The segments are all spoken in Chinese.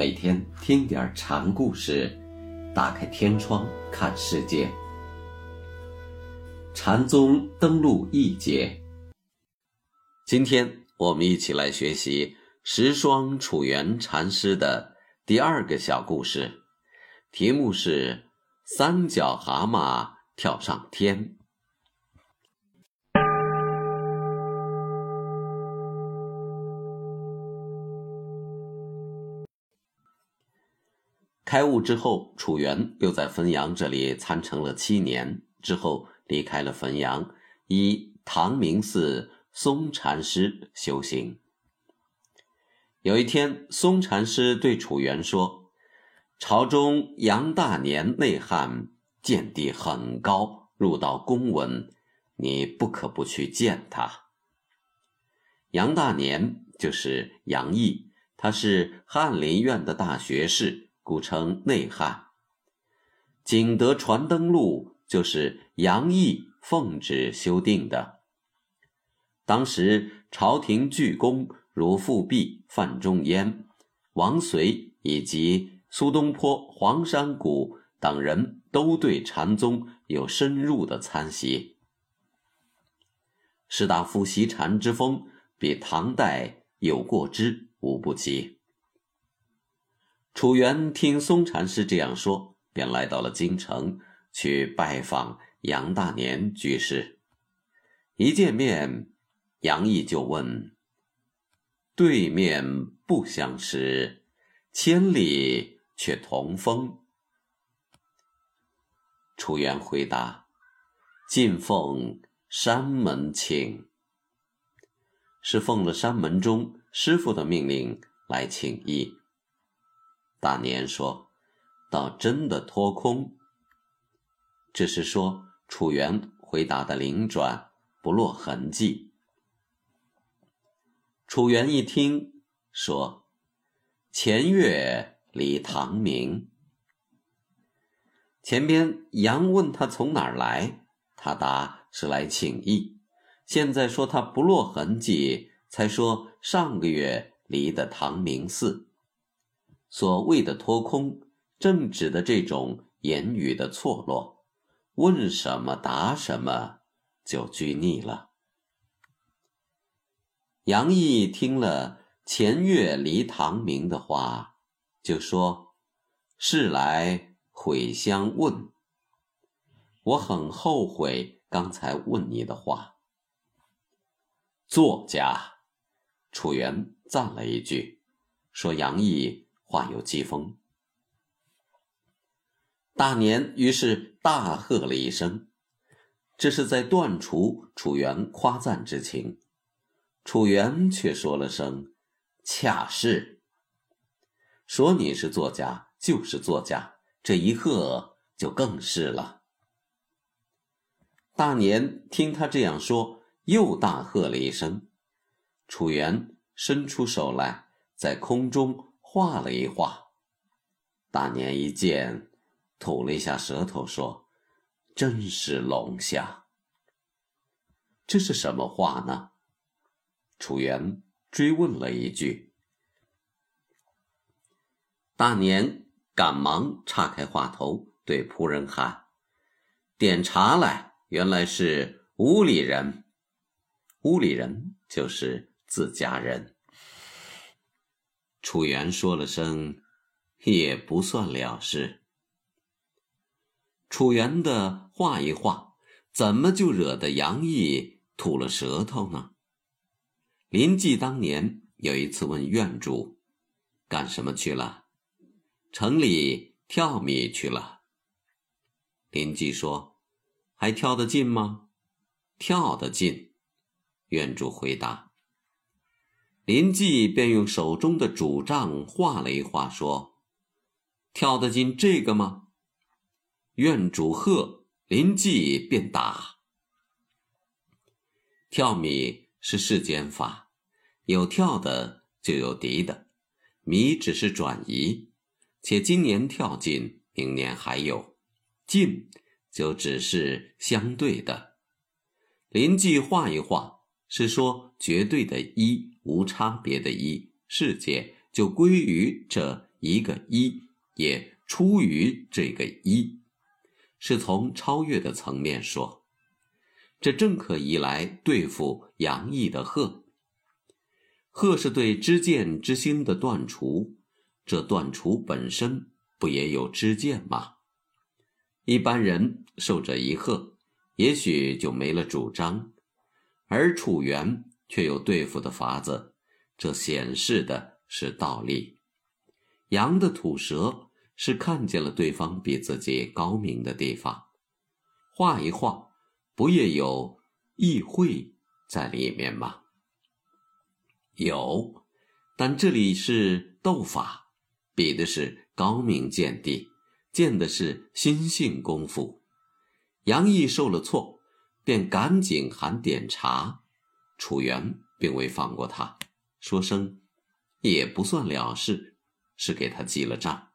每天听点禅故事，打开天窗看世界。禅宗登陆一节，今天我们一起来学习十双楚原禅师的第二个小故事，题目是“三脚蛤蟆跳上天”。开悟之后，楚原又在汾阳这里参禅了七年，之后离开了汾阳，依唐明寺松禅师修行。有一天，松禅师对楚原说：“朝中杨大年内汉，见地很高，入到公文，你不可不去见他。”杨大年就是杨毅，他是翰林院的大学士。古称内汉，景德传灯录就是杨毅奉旨修订的。当时朝廷巨公如富弼、范仲淹、王绥以及苏东坡、黄山谷等人都对禅宗有深入的参习。士大夫习禅之风，比唐代有过之无不及。楚原听松禅师这样说，便来到了京城去拜访杨大年居士。一见面，杨毅就问：“对面不相识，千里却同风。”楚原回答：“进奉山门请，是奉了山门中师傅的命令来请益。”大年说：“倒真的脱空。”只是说楚原回答的灵转，不落痕迹。楚原一听，说：“前月离唐明。”前边杨问他从哪儿来，他答是来请益。现在说他不落痕迹，才说上个月离的唐明寺。所谓的脱空，正指的这种言语的错落，问什么答什么，就拘泥了。杨毅听了前月离唐明的话，就说：“是来悔相问。我很后悔刚才问你的话。”作家楚原赞了一句，说：“杨毅。”话有疾风，大年于是大喝了一声，这是在断除楚原夸赞之情。楚原却说了声：“恰是。”说你是作家就是作家，这一喝就更是了。大年听他这样说，又大喝了一声。楚原伸出手来，在空中。画了一画，大年一见，吐了一下舌头，说：“真是龙虾。”这是什么画呢？楚原追问了一句。大年赶忙岔开话头，对仆人喊：“点茶来！”原来是屋里人，屋里人就是自家人。楚原说了声：“也不算了事。”楚原的画一画，怎么就惹得杨毅吐了舌头呢？林记当年有一次问院主：“干什么去了？”城里跳米去了。林记说：“还跳得进吗？”“跳得进。”院主回答。林记便用手中的拄杖画了一画，说：“跳得进这个吗？”院主贺，林记便打。跳米是世间法，有跳的就有敌的，米只是转移，且今年跳进，明年还有进，就只是相对的。林记画一画，是说绝对的一。无差别的一世界就归于这一个一，也出于这个一，是从超越的层面说。这正可以来对付杨毅的鹤。鹤是对知见之心的断除，这断除本身不也有知见吗？一般人受这一鹤，也许就没了主张，而楚原却有对付的法子，这显示的是道理。羊的吐舌是看见了对方比自己高明的地方，画一画。不也有意会在里面吗？有，但这里是斗法，比的是高明见地，见的是心性功夫。杨毅受了挫，便赶紧喊点茶。楚原并未放过他，说声也不算了事，是给他记了账。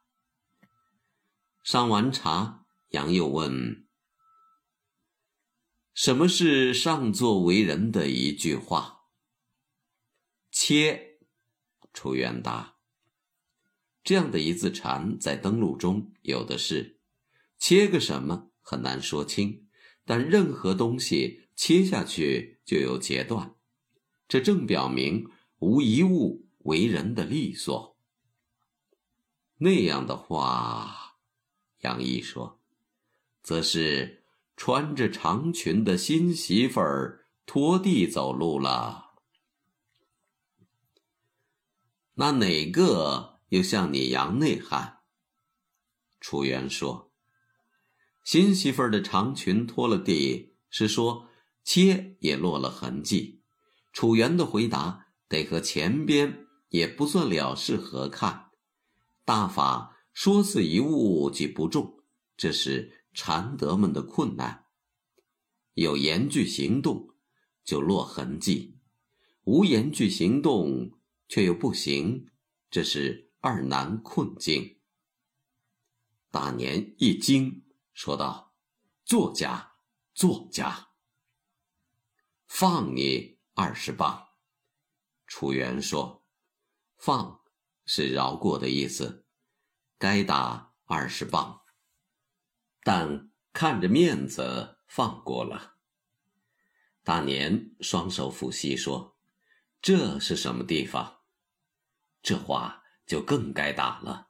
上完茶，杨又问。什么是上座为人的一句话？切，楚元答。这样的一字禅在登录中有的是，切个什么很难说清，但任何东西切下去就有截断，这正表明无一物为人的利索。那样的话，杨毅说，则是。穿着长裙的新媳妇儿拖地走路了，那哪个又像你杨内涵？楚原说：“新媳妇儿的长裙拖了地，是说切也落了痕迹。”楚原的回答得和前边也不算了事合看。大法说似一物即不中，这是。禅德们的困难，有言句行动就落痕迹，无言句行动却又不行，这是二难困境。大年一惊，说道：“作家，作家，放你二十磅。”楚原说：“放是饶过的意思，该打二十棒。”但看着面子放过了。大年双手抚膝说：“这是什么地方？”这话就更该打了。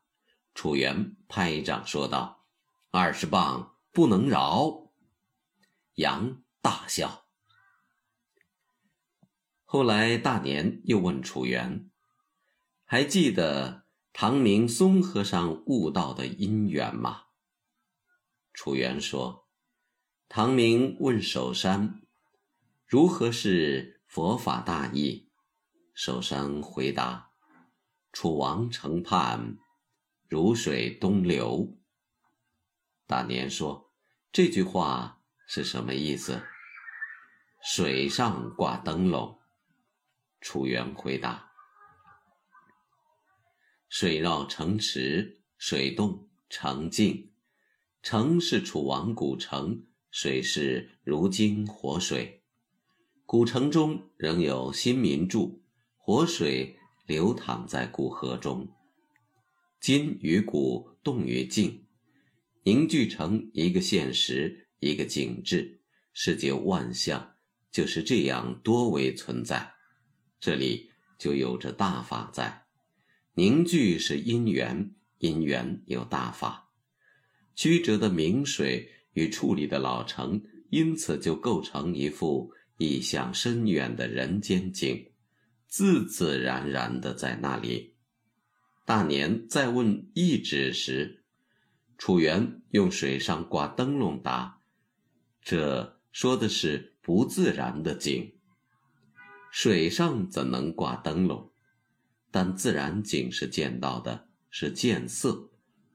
楚原拍掌说道：“二十棒不能饶。”杨大笑。后来大年又问楚原：“还记得唐明松和尚悟道的因缘吗？”楚原说：“唐明问守山，如何是佛法大义？守山回答：‘楚王城畔，如水东流。’大年说：‘这句话是什么意思？’水上挂灯笼。楚原回答：‘水绕城池，水动城静。’”城是楚王古城，水是如今活水。古城中仍有新民住，活水流淌在古河中。今与古动于静，凝聚成一个现实，一个景致。世界万象就是这样多维存在。这里就有着大法在，凝聚是因缘，因缘有大法。曲折的明水与矗立的老城，因此就构成一幅意象深远的人间景，自自然然的在那里。大年在问意旨时，楚原用水上挂灯笼答：“这说的是不自然的景，水上怎能挂灯笼？但自然景是见到的，是见色。”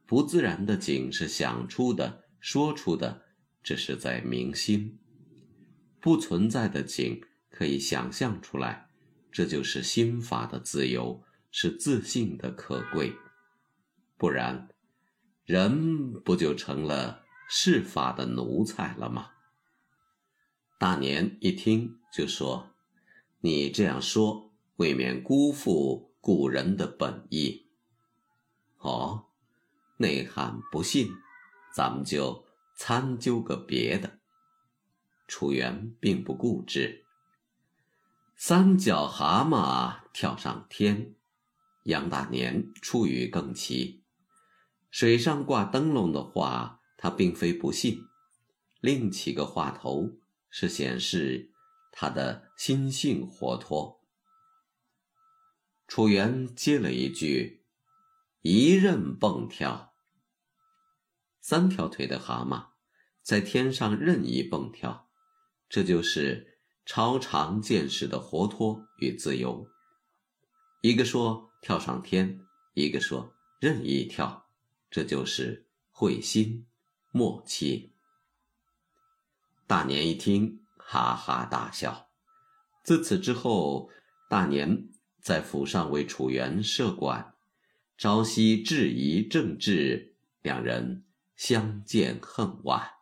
不自然的景是想出的、说出的，这是在明心；不存在的景可以想象出来，这就是心法的自由，是自信的可贵。不然，人不就成了世法的奴才了吗？大年一听就说：“你这样说，未免辜负古人的本意。”哦，内涵不信，咱们就参究个别的。楚原并不固执。三脚蛤蟆跳上天，杨大年出语更奇。水上挂灯笼的话，他并非不信，另起个话头，是显示他的心性活脱。楚原接了一句：“一任蹦跳。”三条腿的蛤蟆在天上任意蹦跳，这就是超常见识的活脱与自由。一个说跳上天，一个说任意跳，这就是会心默契。大年一听，哈哈大笑。自此之后，大年。在府上为楚原设馆，朝夕质疑政治，两人相见恨晚。